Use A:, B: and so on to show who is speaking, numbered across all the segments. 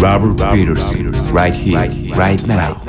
A: Robert Peterson, right here, right now.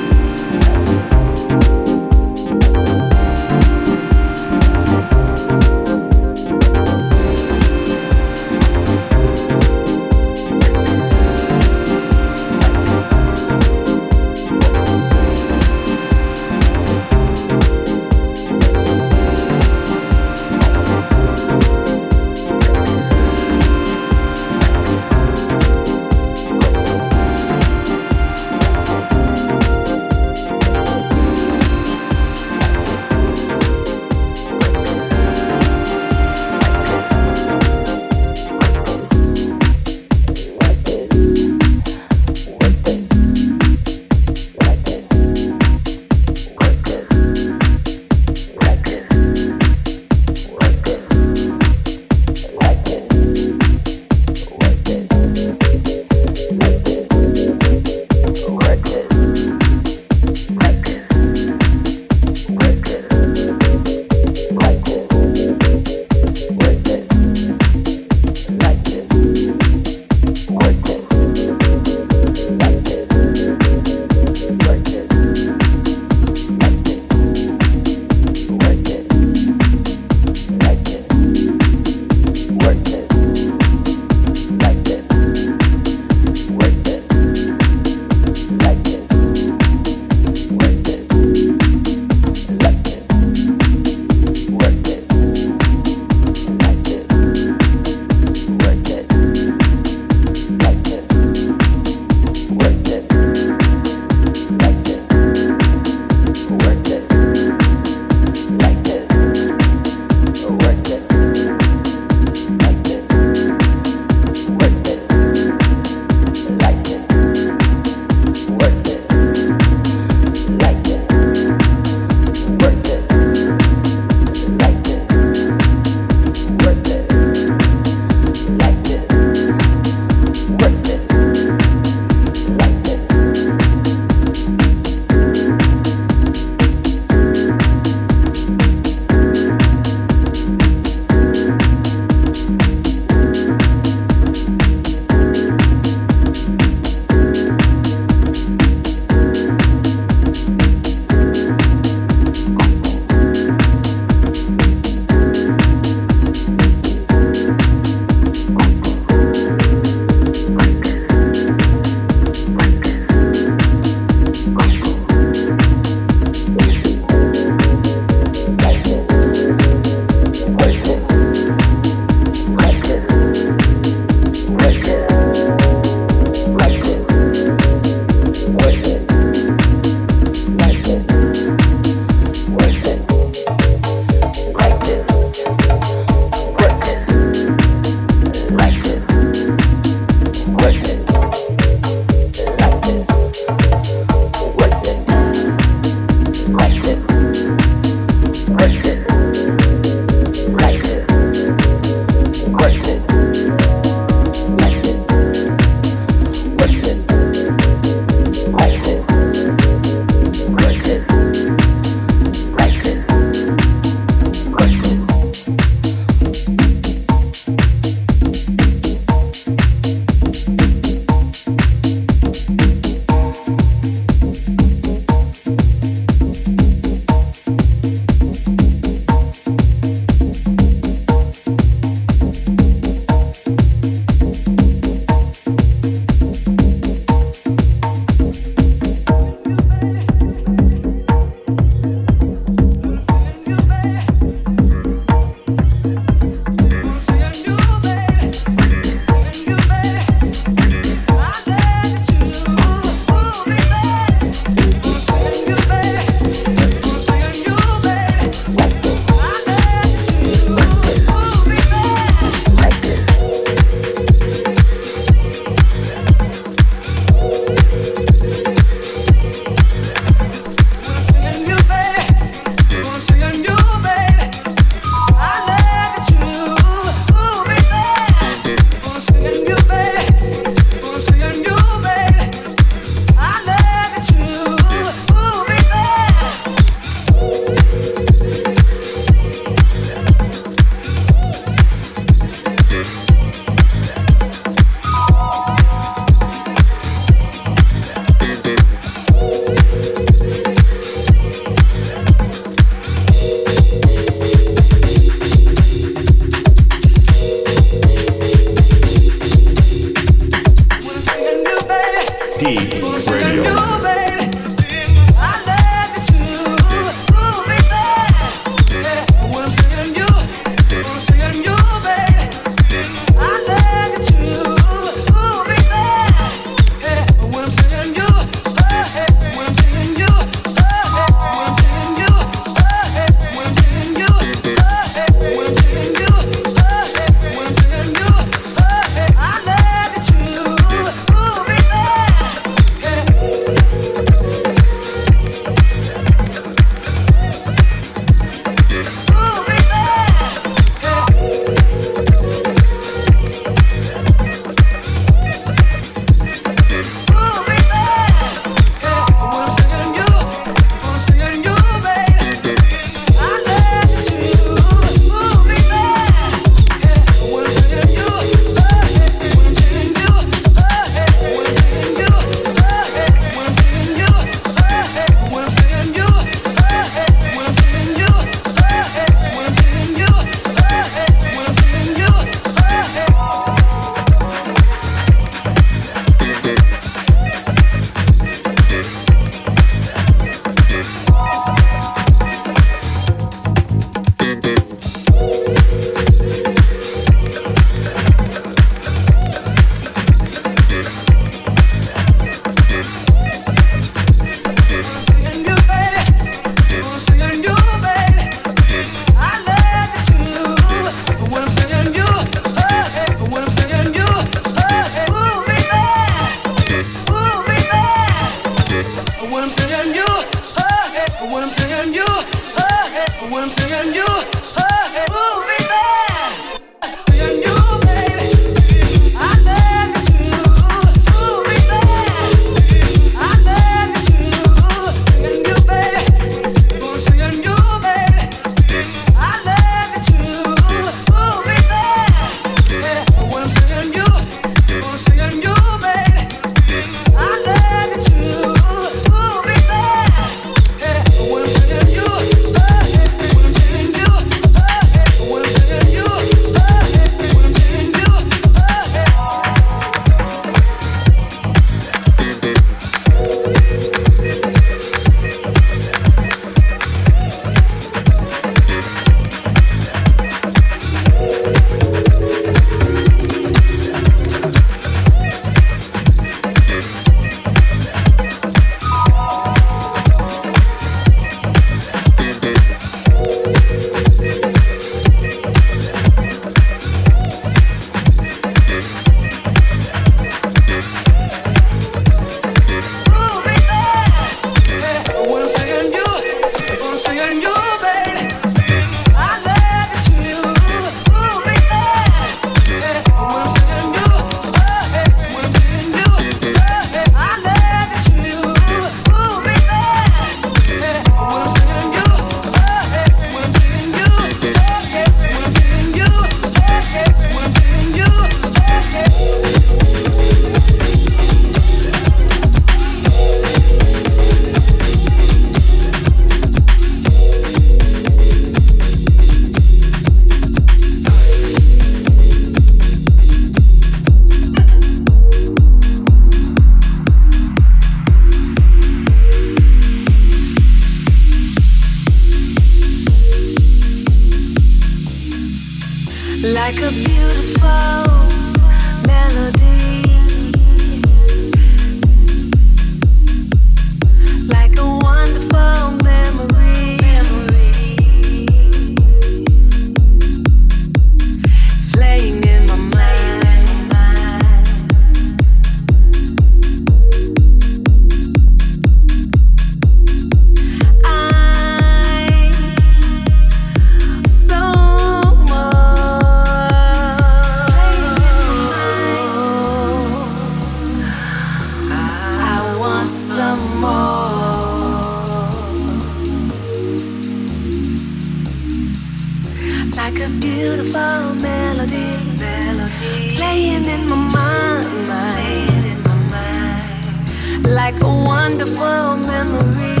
B: a beautiful melody, melody. Playing, in my mind, playing in my mind, like a wonderful memory.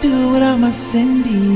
B: Do without my Cindy?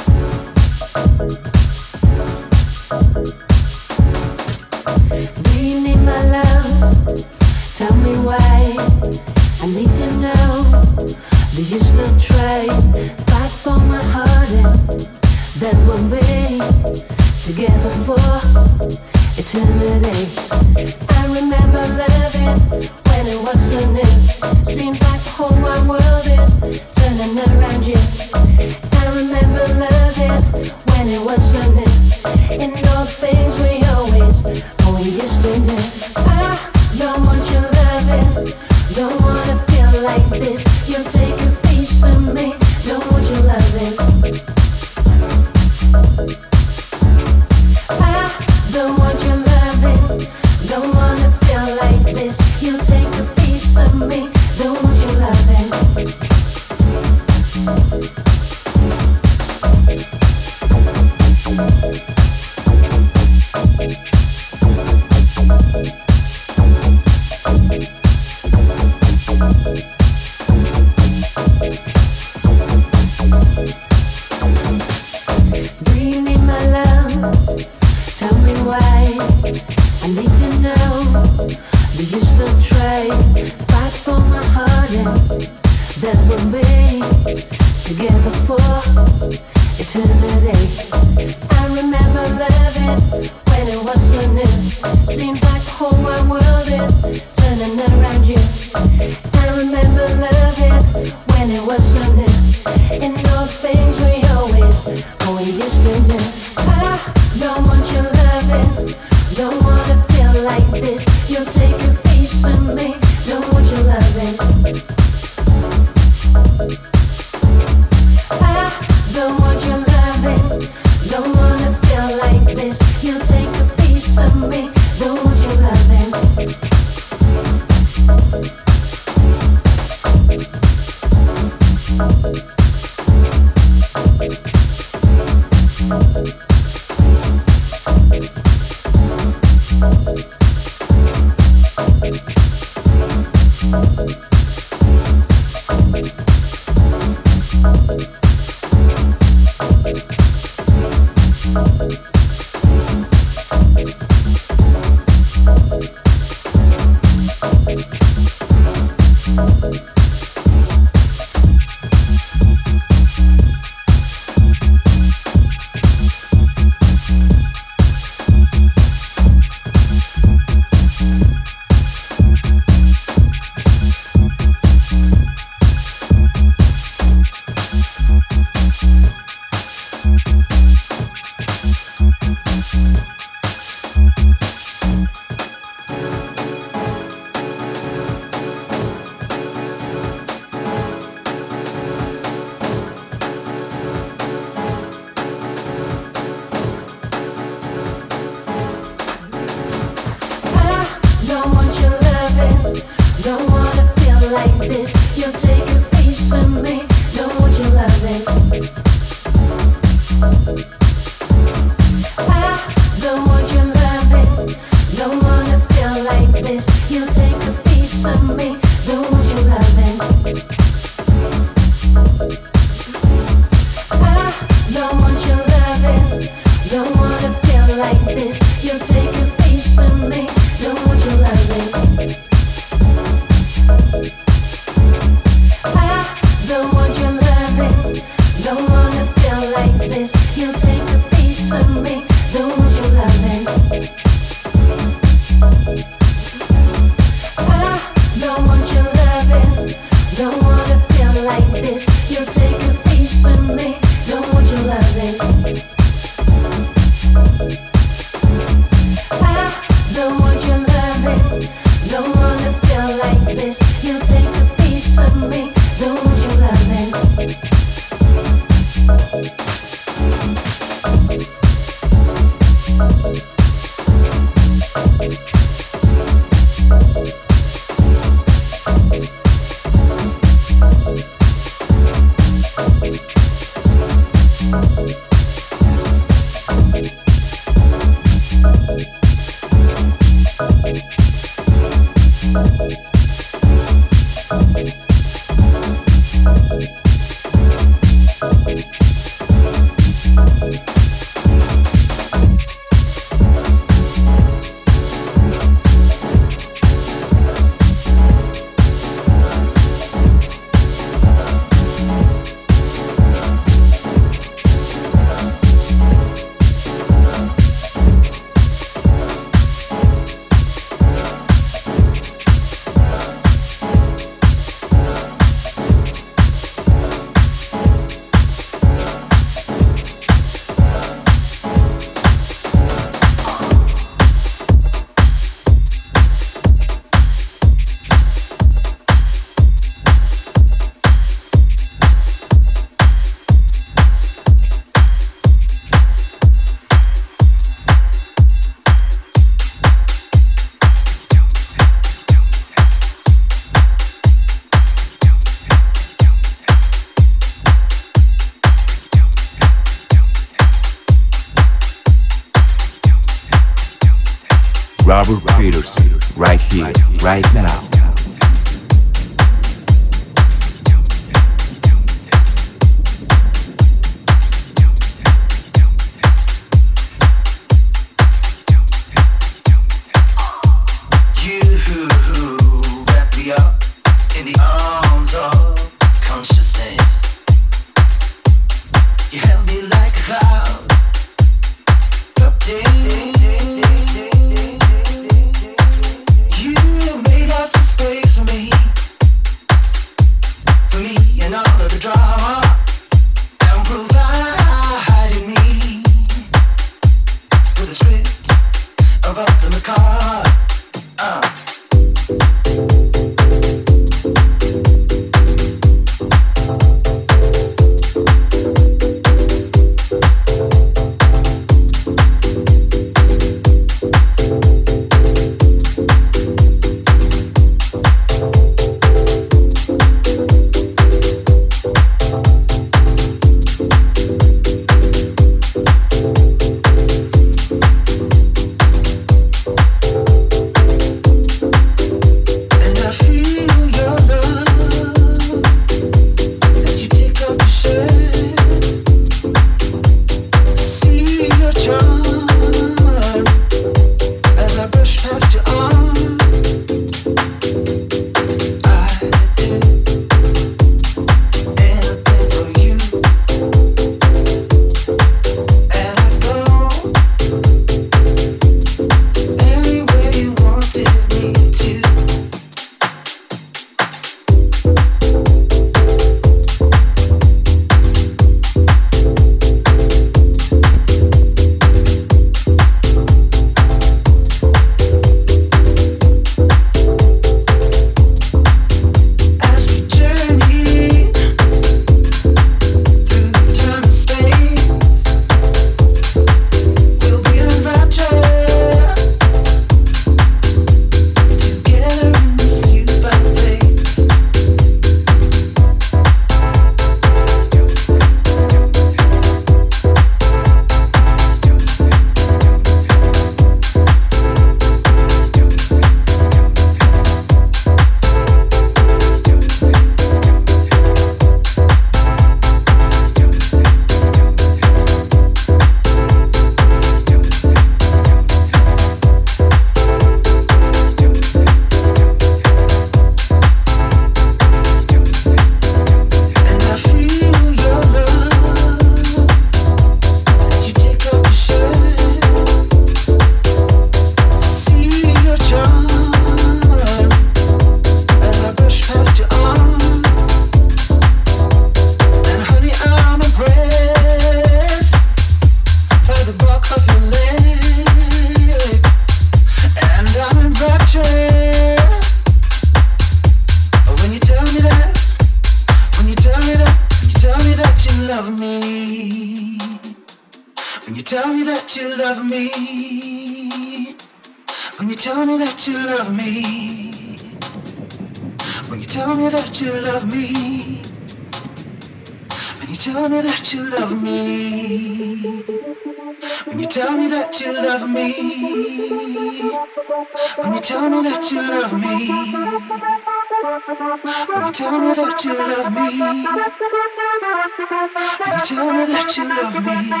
B: you love
C: me.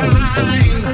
C: time.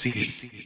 C: sigue.